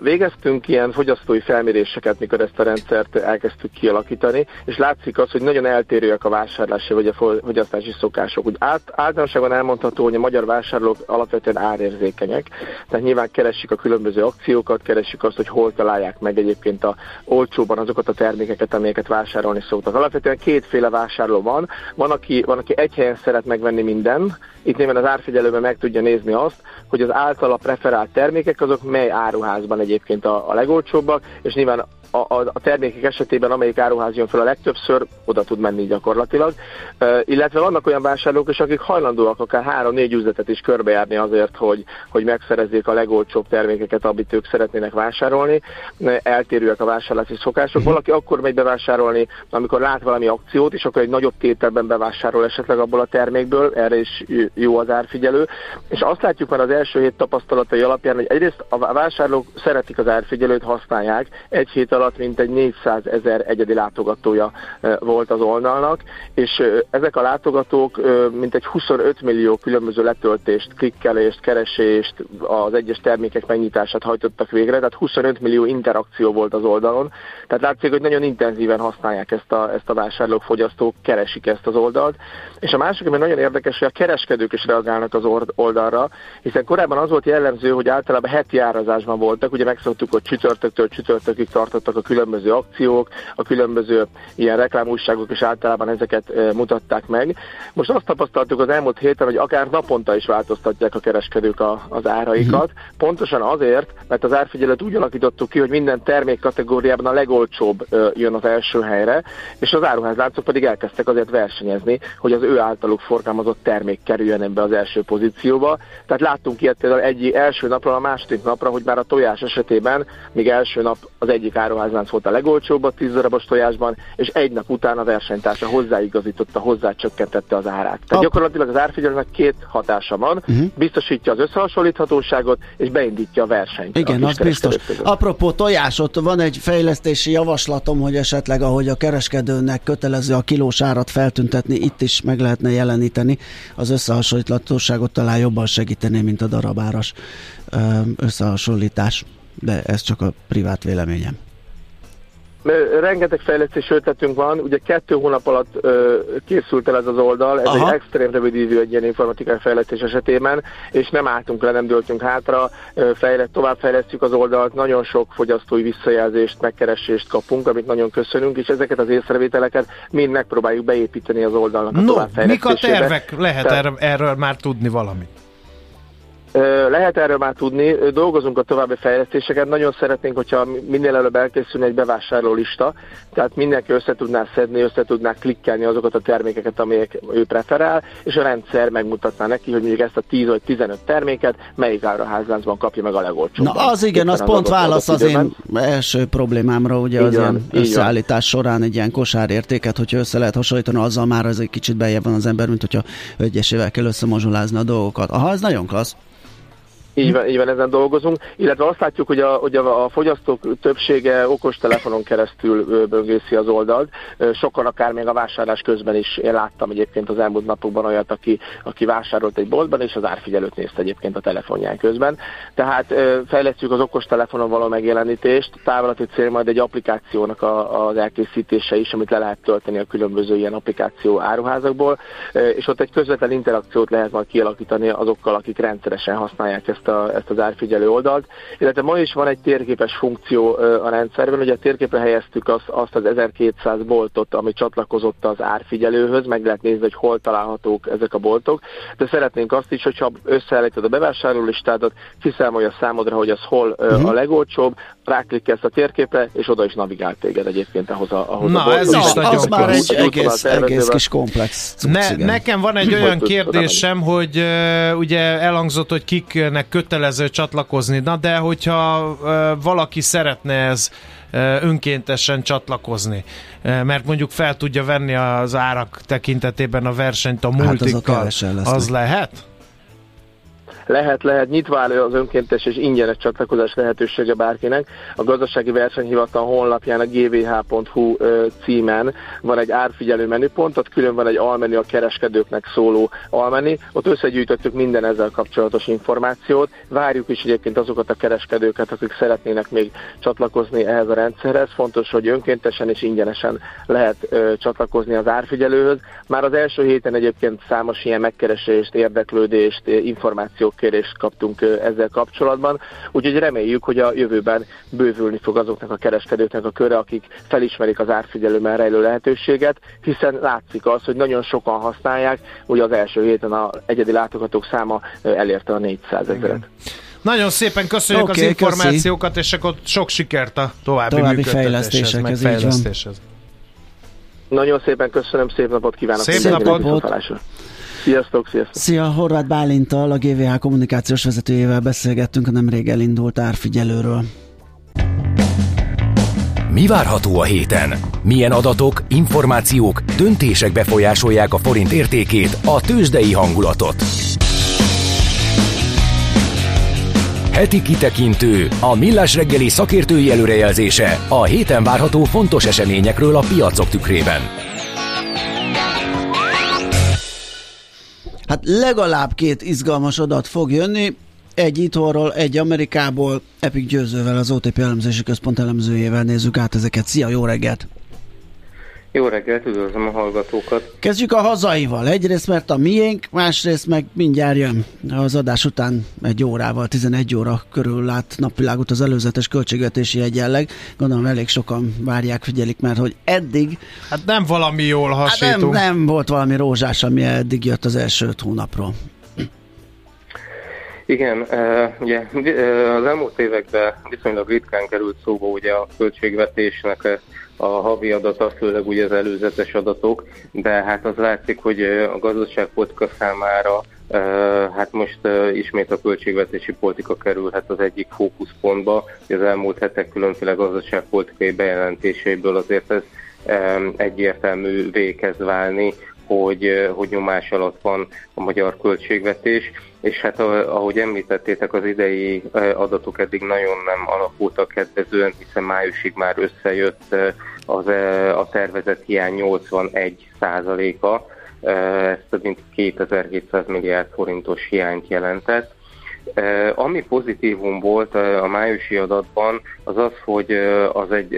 Végeztünk ilyen fogyasztói felméréseket, mikor ezt a rendszert elkezdtük kialakítani, és látszik az, hogy nagyon eltérőek a vásárlási vagy a fogyasztási szokások. Úgy át, általánosságban elmondható, hogy a magyar vásárlók alapvetően árérzékenyek, tehát nyilván keresik a különböző akciókat, keresik azt, hogy hol találják meg egyébként a olcsóban azokat a termékeket, amelyeket vásárolni szoktak. Alapvetően kétféle vásárló van. Van, aki, van, aki egy helyen szeret megvenni minden, itt nyilván az árfigyelőben meg tudja nézni azt, hogy az általa preferált termékek azok mely áruházban egyébként a, a legolcsóbbak, és nyilván a, a, termékek esetében, amelyik áruház jön fel a legtöbbször, oda tud menni gyakorlatilag. Uh, illetve vannak olyan vásárlók is, akik hajlandóak akár három-négy üzletet is körbejárni azért, hogy, hogy megszerezzék a legolcsóbb termékeket, amit ők szeretnének vásárolni. Eltérőek a vásárlási szokások. Uh-huh. Valaki akkor megy bevásárolni, amikor lát valami akciót, és akkor egy nagyobb tételben bevásárol esetleg abból a termékből, erre is jó az árfigyelő. És azt látjuk már az első hét tapasztalatai alapján, hogy egyrészt a vásárlók szeretik az árfigyelőt, használják. Egy hét alatt alatt mintegy 400 ezer egyedi látogatója volt az oldalnak, és ezek a látogatók mintegy 25 millió különböző letöltést, klikkelést, keresést, az egyes termékek megnyitását hajtottak végre, tehát 25 millió interakció volt az oldalon, tehát látszik, hogy nagyon intenzíven használják ezt a, ezt a vásárlók, fogyasztók, keresik ezt az oldalt. És a másik, ami nagyon érdekes, hogy a kereskedők is reagálnak az oldalra, hiszen korábban az volt jellemző, hogy általában heti árazásban voltak, ugye megszoktuk, hogy csütörtöktől csütörtökig tartottak a különböző akciók, a különböző ilyen reklámújságok is általában ezeket mutatták meg. Most azt tapasztaltuk az elmúlt héten, hogy akár naponta is változtatják a kereskedők a, az áraikat, uh-huh. pontosan azért, mert az árfigyelőt úgy alakítottuk ki, hogy minden termék kategóriában a legolcsóbb jön az első helyre, és az áruházláncok pedig elkezdtek azért versenyezni, hogy az ő általuk forgalmazott termék kerüljön ebbe az első pozícióba. Tehát láttunk ilyet például egy első napra a második napra, hogy már a tojás esetében még első nap az egyik áruházlánc volt a legolcsóbb a 10 darabos tojásban, és egy nap után a versenytársa hozzáigazította, hozzácsökkentette az árát. Tehát gyakorlatilag az árfigyelőnek két hatása van, uh-huh. biztosítja az összehasonlíthatóságot, és beindítja a versenyt. Igen, az biztos. Apropó tojás, ott van egy fejlesztési javaslatom, hogy esetleg ahogy a kereskedőnek kötelező a kilós árat feltüntetni, itt is meg lehetne jeleníteni. Az összehasonlíthatóságot talán jobban segíteni, mint a darabáras összehasonlítás. De ez csak a privát véleményem rengeteg fejlesztés ötletünk van, ugye kettő hónap alatt ö, készült el ez az oldal, ez Aha. egy extrém rövid idő egy ilyen informatikai fejlesztés esetében, és nem álltunk le, nem döltünk hátra, fejlett, tovább fejlesztjük az oldalt, nagyon sok fogyasztói visszajelzést, megkeresést kapunk, amit nagyon köszönünk, és ezeket az észrevételeket mind megpróbáljuk beépíteni az oldalnak a no, Mik a tervek? Lehet Tehát, erről, erről már tudni valamit? Lehet erről már tudni, dolgozunk a további fejlesztéseket, nagyon szeretnénk, hogyha minél előbb elkészülne egy bevásárló lista, tehát mindenki össze tudná szedni, össze tudná klikkelni azokat a termékeket, amelyek ő preferál, és a rendszer megmutatná neki, hogy mondjuk ezt a 10 vagy 15 terméket melyik áruházláncban kapja meg a legolcsóbban. Na az igen, az, az pont válasz az én első problémámra, ugye igen, az ilyen összeállítás során egy ilyen kosárértéket, hogyha össze lehet hasonlítani, azzal már ez egy kicsit bejebb van az ember, mint hogyha egyesével kell összemozsolázni a dolgokat. Aha, ez nagyon klassz. Így van, így van, ezen dolgozunk, illetve azt látjuk, hogy a, hogy a, a fogyasztók többsége okostelefonon keresztül böngészi az oldalt. Sokan akár még a vásárlás közben is, én láttam egyébként az elmúlt napokban olyat, aki, aki vásárolt egy boltban, és az árfigyelőt nézte egyébként a telefonján közben. Tehát fejlesztjük az okostelefonon való megjelenítést, távlati cél majd egy applikációnak a, az elkészítése is, amit le lehet tölteni a különböző ilyen applikáció áruházakból, és ott egy közvetlen interakciót lehet majd kialakítani azokkal, akik rendszeresen használják ezt ezt, a, ezt az árfigyelő oldalt, illetve ma is van egy térképes funkció a rendszerben, ugye a térképre helyeztük azt, azt az 1200 boltot, ami csatlakozott az árfigyelőhöz, meg lehet nézni, hogy hol találhatók ezek a boltok, de szeretnénk azt is, hogyha összeállítod a bevásárlólistádat, kiszámolja számodra, hogy az hol uh-huh. a legolcsóbb, ráklikkelsz a térképre, és oda is navigál téged egyébként ahhoz a, ahhoz Na, a ez is nagyon az már egy egész, egész kis komplex cucc, ne, Nekem van egy olyan kérdésem, hogy uh, ugye elhangzott, hogy kiknek kötelező csatlakozni, na de hogyha valaki szeretne ez önkéntesen csatlakozni, mert mondjuk fel tudja venni az árak tekintetében a versenyt a multikkal, hát az, az lehet? Lehet, lehet nyitva áll az önkéntes és ingyenes csatlakozás lehetősége bárkinek. A gazdasági versenyhivatal honlapján a gvh.hu címen van egy árfigyelő menüpont, ott külön van egy almenü a kereskedőknek szóló almenü, ott összegyűjtöttük minden ezzel kapcsolatos információt. Várjuk is egyébként azokat a kereskedőket, akik szeretnének még csatlakozni ehhez a rendszerhez. Fontos, hogy önkéntesen és ingyenesen lehet ö, csatlakozni az árfigyelőhöz. Már az első héten egyébként számos ilyen megkeresést, érdeklődést, információk kérést kaptunk ezzel kapcsolatban, úgyhogy reméljük, hogy a jövőben bővülni fog azoknak a kereskedőknek a köre, akik felismerik az árfigyelőben rejlő lehetőséget, hiszen látszik az, hogy nagyon sokan használják, ugye az első héten a egyedi látogatók száma elérte a 400 ezeret. Nagyon szépen köszönjük okay, az információkat, köszi. és akkor sok sikert a további, további fejlesztésekhez. fejlesztéshez. Nagyon szépen köszönöm, szép napot kívánok! Szép, szép napot! napot. Sziasztok, sziasztok! Szia, Horváth Bálintal, a GVH kommunikációs vezetőjével beszélgettünk a nemrég elindult árfigyelőről. Mi várható a héten? Milyen adatok, információk, döntések befolyásolják a forint értékét, a tőzsdei hangulatot? Heti kitekintő, a millás reggeli szakértői előrejelzése a héten várható fontos eseményekről a piacok tükrében. Hát legalább két izgalmas adat fog jönni, egy itthonról, egy Amerikából. Epic győzővel, az OTP elemzési központ elemzőjével nézzük át ezeket. Szia, jó reggelt! Jó reggelt, üdvözlöm a hallgatókat. Kezdjük a hazaival. Egyrészt, mert a miénk, másrészt meg mindjárt jön az adás után egy órával, 11 óra körül lát napvilágot az előzetes költségvetési egyenleg. Gondolom elég sokan várják, figyelik, mert hogy eddig... Hát nem valami jól hasítunk. Hát nem, nem volt valami rózsás, ami eddig jött az első öt hónapról. Igen, ugye az elmúlt években viszonylag ritkán került szóba ugye a költségvetésnek a havi adata, főleg ugye az előzetes adatok, de hát az látszik, hogy a gazdaságpolitika számára hát most ismét a költségvetési politika kerülhet az egyik fókuszpontba. Az elmúlt hetek különféle gazdaságpolitikai bejelentéseiből azért ez egyértelmű kezd válni, hogy, hogy nyomás alatt van a magyar költségvetés, és hát ahogy említettétek, az idei adatok eddig nagyon nem alakultak kedvezően, hiszen májusig már összejött az, a tervezett hiány 81 százaléka, ez több mint 2700 milliárd forintos hiányt jelentett. Ami pozitívum volt a májusi adatban, az az, hogy az egy,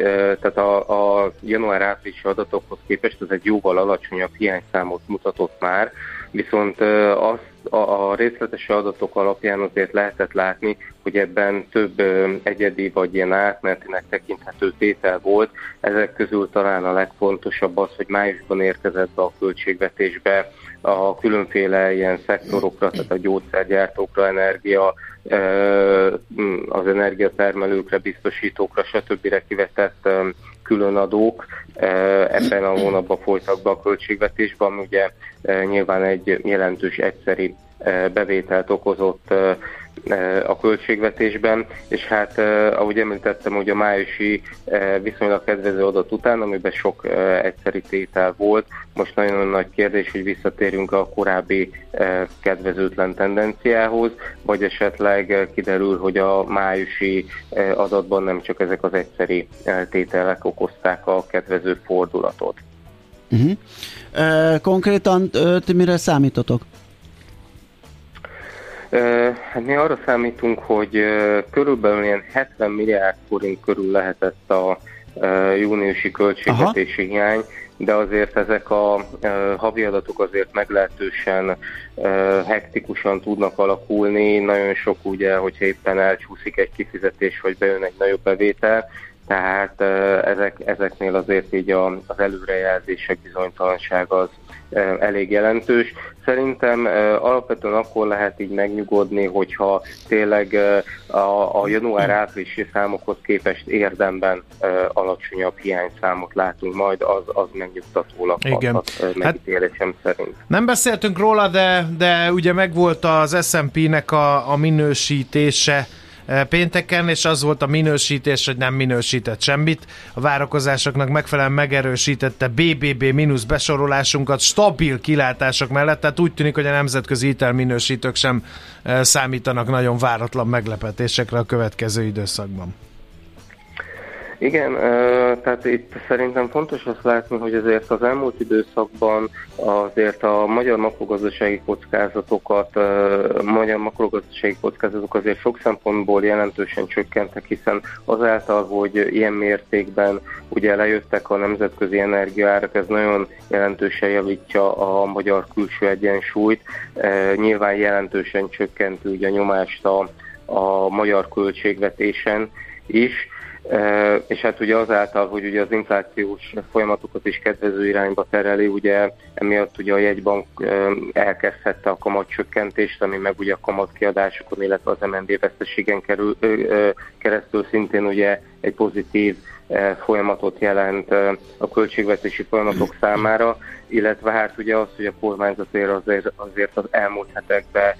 tehát a, a január-áprilisi adatokhoz képest ez egy jóval alacsonyabb hiányszámot mutatott már, viszont az, a, részletes adatok alapján azért lehetett látni, hogy ebben több egyedi vagy ilyen átmenetinek tekinthető tétel volt. Ezek közül talán a legfontosabb az, hogy májusban érkezett be a költségvetésbe a különféle ilyen szektorokra, tehát a gyógyszergyártókra, energia, az energiatermelőkre, biztosítókra, stb. kivetett különadók ebben a hónapban folytak be a költségvetésben, ugye nyilván egy jelentős egyszeri bevételt okozott a költségvetésben, és hát ahogy említettem, hogy a májusi viszonylag kedvező adat után, amiben sok egyszeri tétel volt, most nagyon nagy kérdés, hogy visszatérünk a korábbi kedvezőtlen tendenciához, vagy esetleg kiderül, hogy a májusi adatban nem csak ezek az egyszeri tételek okozták a kedvező fordulatot. Uh-huh. Konkrétan ti mire számítotok? Hát mi arra számítunk, hogy körülbelül ilyen 70 milliárd forint körül lehetett a júniusi költségvetési Aha. hiány, de azért ezek a havi adatok azért meglehetősen hektikusan tudnak alakulni. Nagyon sok ugye, hogyha éppen elcsúszik egy kifizetés, vagy bejön egy nagyobb bevétel, tehát ezek, ezeknél azért így az előrejelzések bizonytalanság az elég jelentős. Szerintem alapvetően akkor lehet így megnyugodni, hogyha tényleg a, a január-áprilisi számokhoz képest érdemben alacsonyabb hiányszámot látunk, majd az, az megnyugtatólag Igen. megítélésem hát, szerint. Nem beszéltünk róla, de, de ugye megvolt az S&P-nek a, a minősítése pénteken, és az volt a minősítés, hogy nem minősített semmit. A várakozásoknak megfelelően megerősítette BBB mínusz besorolásunkat stabil kilátások mellett, tehát úgy tűnik, hogy a nemzetközi hitelminősítők sem eh, számítanak nagyon váratlan meglepetésekre a következő időszakban. Igen, tehát itt szerintem fontos azt látni, hogy azért az elmúlt időszakban azért a magyar makrogazdasági kockázatokat, magyar makrogazdasági kockázatok azért sok szempontból jelentősen csökkentek, hiszen azáltal, hogy ilyen mértékben ugye lejöttek a nemzetközi energiaárak, ez nagyon jelentősen javítja a magyar külső egyensúlyt, nyilván jelentősen csökkent ugye a nyomást a, a magyar költségvetésen is, és hát ugye azáltal, hogy ugye az inflációs folyamatokat is kedvező irányba tereli, ugye emiatt ugye a jegybank elkezdhette a kamatcsökkentést, ami meg ugye a kamatkiadásokon, illetve az MND veszteségen kerül, keresztül szintén ugye egy pozitív folyamatot jelent a költségvetési folyamatok számára, illetve hát ugye az, hogy a kormányzat azért, azért az elmúlt hetekben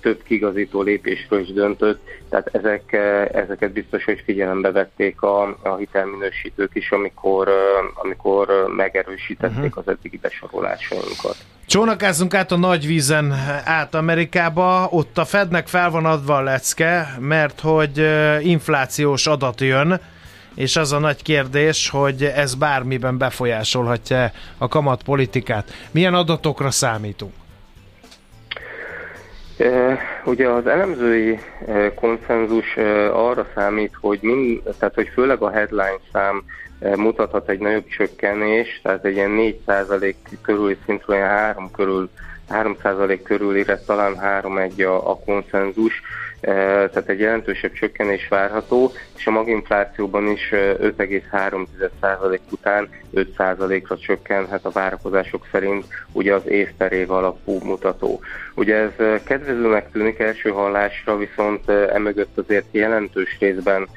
több kigazító lépésről is döntött, tehát ezek, ezeket biztos, hogy figyelembe vették a, a hitelminősítők is, amikor, amikor megerősítették uh-huh. az eddigi besorolásainkat. Csónakázzunk át a nagy vízen át Amerikába, ott a Fednek fel van adva a lecke, mert hogy inflációs adat jön, és az a nagy kérdés, hogy ez bármiben befolyásolhatja a kamatpolitikát. Milyen adatokra számítunk? Ugye az elemzői konszenzus arra számít, hogy, mind, tehát, hogy főleg a headline szám mutathat egy nagyobb csökkenés, tehát egy ilyen 4% körüli szintről, ilyen 3 körül 3% körülire, talán 3-1 a, a konszenzus, tehát egy jelentősebb csökkenés várható, és a maginflációban is 5,3% után 5%-ra csökkenhet a várakozások szerint ugye az év per év alapú mutató. Ugye ez kedvezőnek tűnik első hallásra, viszont emögött azért jelentős részben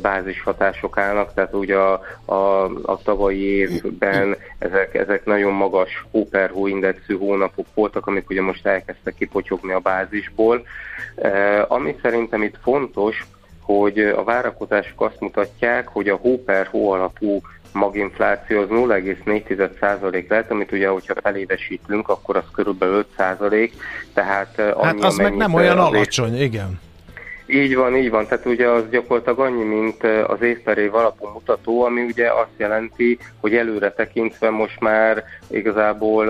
bázishatások állnak, tehát ugye a, a, a tavalyi évben ezek, ezek nagyon magas hóperhó indexű hónapok voltak, amik ugye most elkezdtek kipotyogni a bázisból. Ami szerintem itt fontos, hogy a várakozások azt mutatják, hogy a hó per hó alapú maginfláció az 0,4% lehet, amit ugye, hogyha felévesítünk, akkor az körülbelül 5%, tehát Hát az meg nem olyan alacsony, igen. Így van, így van. Tehát ugye az gyakorlatilag annyi, mint az év per év alapú mutató, ami ugye azt jelenti, hogy előre tekintve most már igazából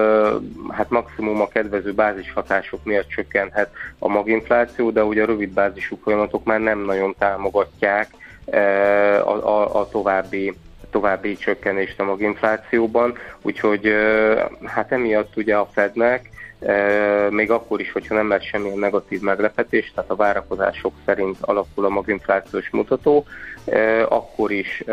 hát maximum a kedvező bázishatások miatt csökkenhet a maginfláció, de ugye a rövid bázisú folyamatok már nem nagyon támogatják a, a, a további további csökkenést a maginflációban, úgyhogy hát emiatt ugye a Fednek még akkor is, hogyha nem lesz semmilyen negatív meglepetés, tehát a várakozások szerint alakul a maginflációs mutató, akkor is,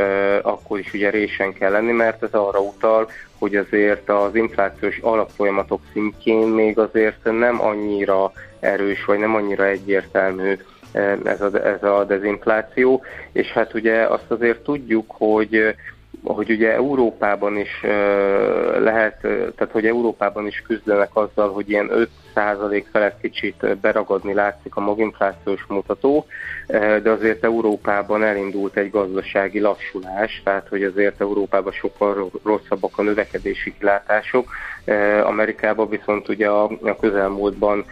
akkor is ugye résen kell lenni, mert ez arra utal, hogy azért az inflációs alapfolyamatok szintjén még azért nem annyira erős, vagy nem annyira egyértelmű ez a, ez a dezinfláció, és hát ugye azt azért tudjuk, hogy hogy ugye Európában is lehet, tehát hogy Európában is küzdenek azzal, hogy ilyen 5% felett kicsit beragadni látszik a maginflációs mutató, de azért Európában elindult egy gazdasági lassulás, tehát hogy azért Európában sokkal rosszabbak a növekedési kilátások, Amerikában viszont ugye a, a közelmúltban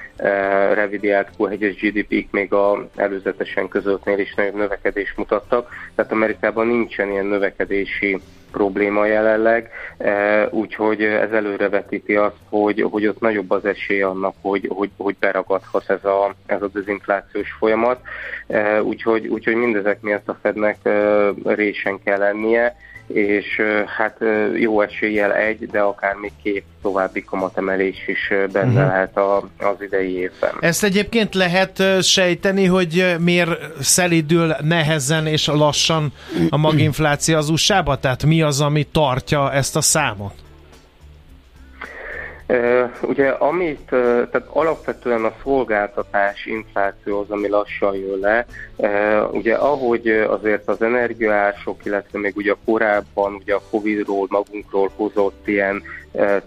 revidiált Q1-es GDP-k még a előzetesen közöltnél is nagyobb növekedés mutattak, tehát Amerikában nincsen ilyen növekedési probléma jelenleg, úgyhogy ez előrevetíti azt, hogy, hogy ott nagyobb az esély annak, hogy, hogy, hogy beragadhat ez a, ez a dezinflációs folyamat, úgyhogy, úgyhogy mindezek miatt a Fednek résen kell lennie, és hát jó eséllyel egy, de akár még két további kamatemelés is benne uh-huh. lehet a, az idei évben. Ezt egyébként lehet sejteni, hogy miért szelidül nehezen és lassan a maginfláció az usa Tehát mi az, ami tartja ezt a számot? Ugye amit, tehát alapvetően a szolgáltatás infláció az, ami lassan jön le. Ugye ahogy azért az energiaások, illetve még ugye korábban ugye a Covid-ról magunkról hozott ilyen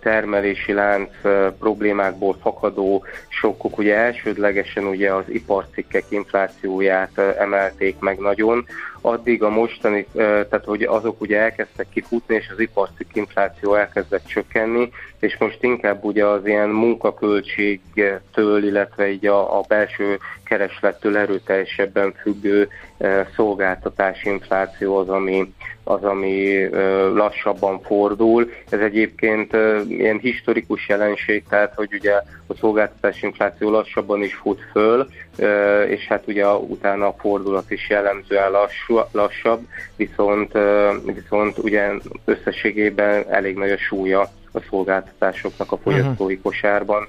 termelési lánc problémákból fakadó sokkok, ugye elsődlegesen ugye az iparcikkek inflációját emelték meg nagyon, addig a mostani, tehát hogy azok ugye elkezdtek kifutni, és az iparcikk infláció elkezdett csökkenni, és most inkább ugye az ilyen munkaköltségtől, illetve így a, a belső kereslettől erőteljesebben függő szolgáltatás infláció az, ami, az, ami lassabban fordul. Ez egyébként ilyen historikus jelenség, tehát hogy ugye a szolgáltatás infláció lassabban is fut föl, és hát ugye utána a fordulat is jellemzően lassú, lassabb, viszont, viszont ugye összességében elég nagy a súlya a szolgáltatásoknak a fogyasztói kosárban,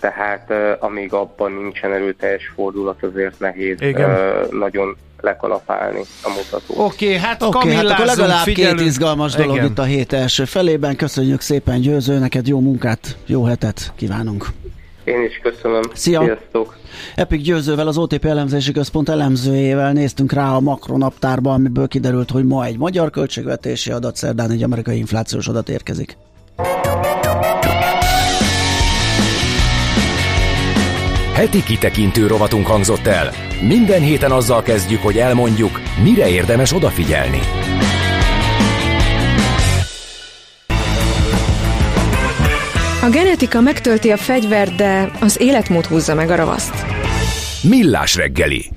tehát amíg abban nincsen erőteljes fordulat, azért nehéz Igen. nagyon lekalapálni a mutató. Oké, okay, hát okay, hát akkor legalább figyelünk. két izgalmas dolog Igen. itt a hét első felében. Köszönjük szépen Győző, neked jó munkát, jó hetet kívánunk. Én is köszönöm. Szia! Sziasztok! Epic Győzővel, az OTP elemzési központ elemzőjével néztünk rá a makronaptárba, amiből kiderült, hogy ma egy magyar költségvetési adat, szerdán egy amerikai inflációs adat érkezik. Heti kitekintő rovatunk hangzott el. Minden héten azzal kezdjük, hogy elmondjuk, mire érdemes odafigyelni. A genetika megtölti a fegyvert, de az életmód húzza meg a ravaszt. Millás reggeli.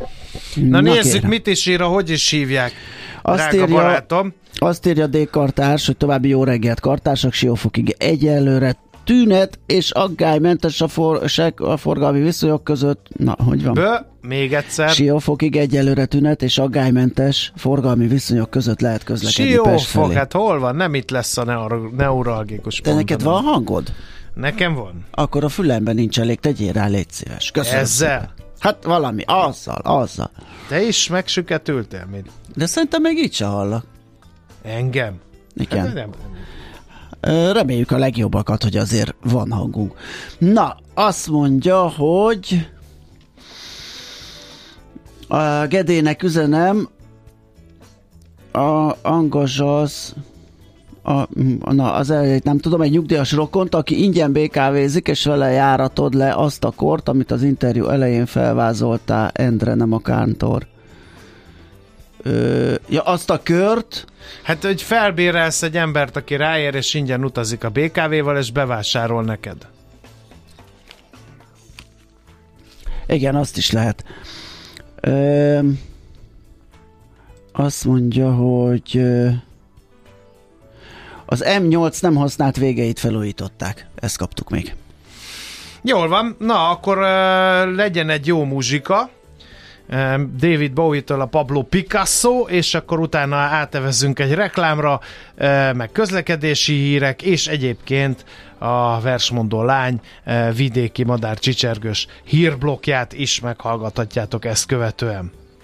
Na, Na nézzük, kérem. mit is ír, hogy is hívják. Azt írja, barátom. azt írja D. Kartárs, hogy további jó reggelt kartársak, Siófokig egyelőre tünet és aggálymentes a, for, a forgalmi viszonyok között. Na, hogy van? Bö, még egyszer. Siófokig egyelőre tünet és aggálymentes forgalmi viszonyok között lehet közlekedni Siófok, Pest felé. hát hol van? Nem itt lesz a neuro, neuralgikus De neked van hangod? Nekem van. Akkor a fülemben nincs elég, tegyél rá, légy szíves. Köszönöm Ezzel? Szépen. Hát valami, azzal, azzal. Te is megsüketültél, mint. De szerintem még így se hallak. Engem? Igen. Hát nem, Reméljük a legjobbakat, hogy azért van hangunk. Na, azt mondja, hogy a Gedének üzenem, a Angazsaz, a, na, az elejét nem tudom, egy nyugdíjas rokont, aki ingyen BKV-zik, és vele járatod le azt a kort, amit az interjú elején felvázoltál, Endre, nem a kántor. Ö, ja, azt a kört. Hát, hogy felbérelsz egy embert, aki ráér, és ingyen utazik a BKV-val, és bevásárol neked. Igen, azt is lehet. Ö, azt mondja, hogy ö, az M8 nem használt végeit felújították. Ezt kaptuk még. Jól van, na akkor uh, legyen egy jó muzsika. David Bowie-től a Pablo Picasso, és akkor utána átevezzünk egy reklámra, meg közlekedési hírek, és egyébként a versmondó lány vidéki madár csicsergős hírblokját is meghallgathatjátok ezt követően.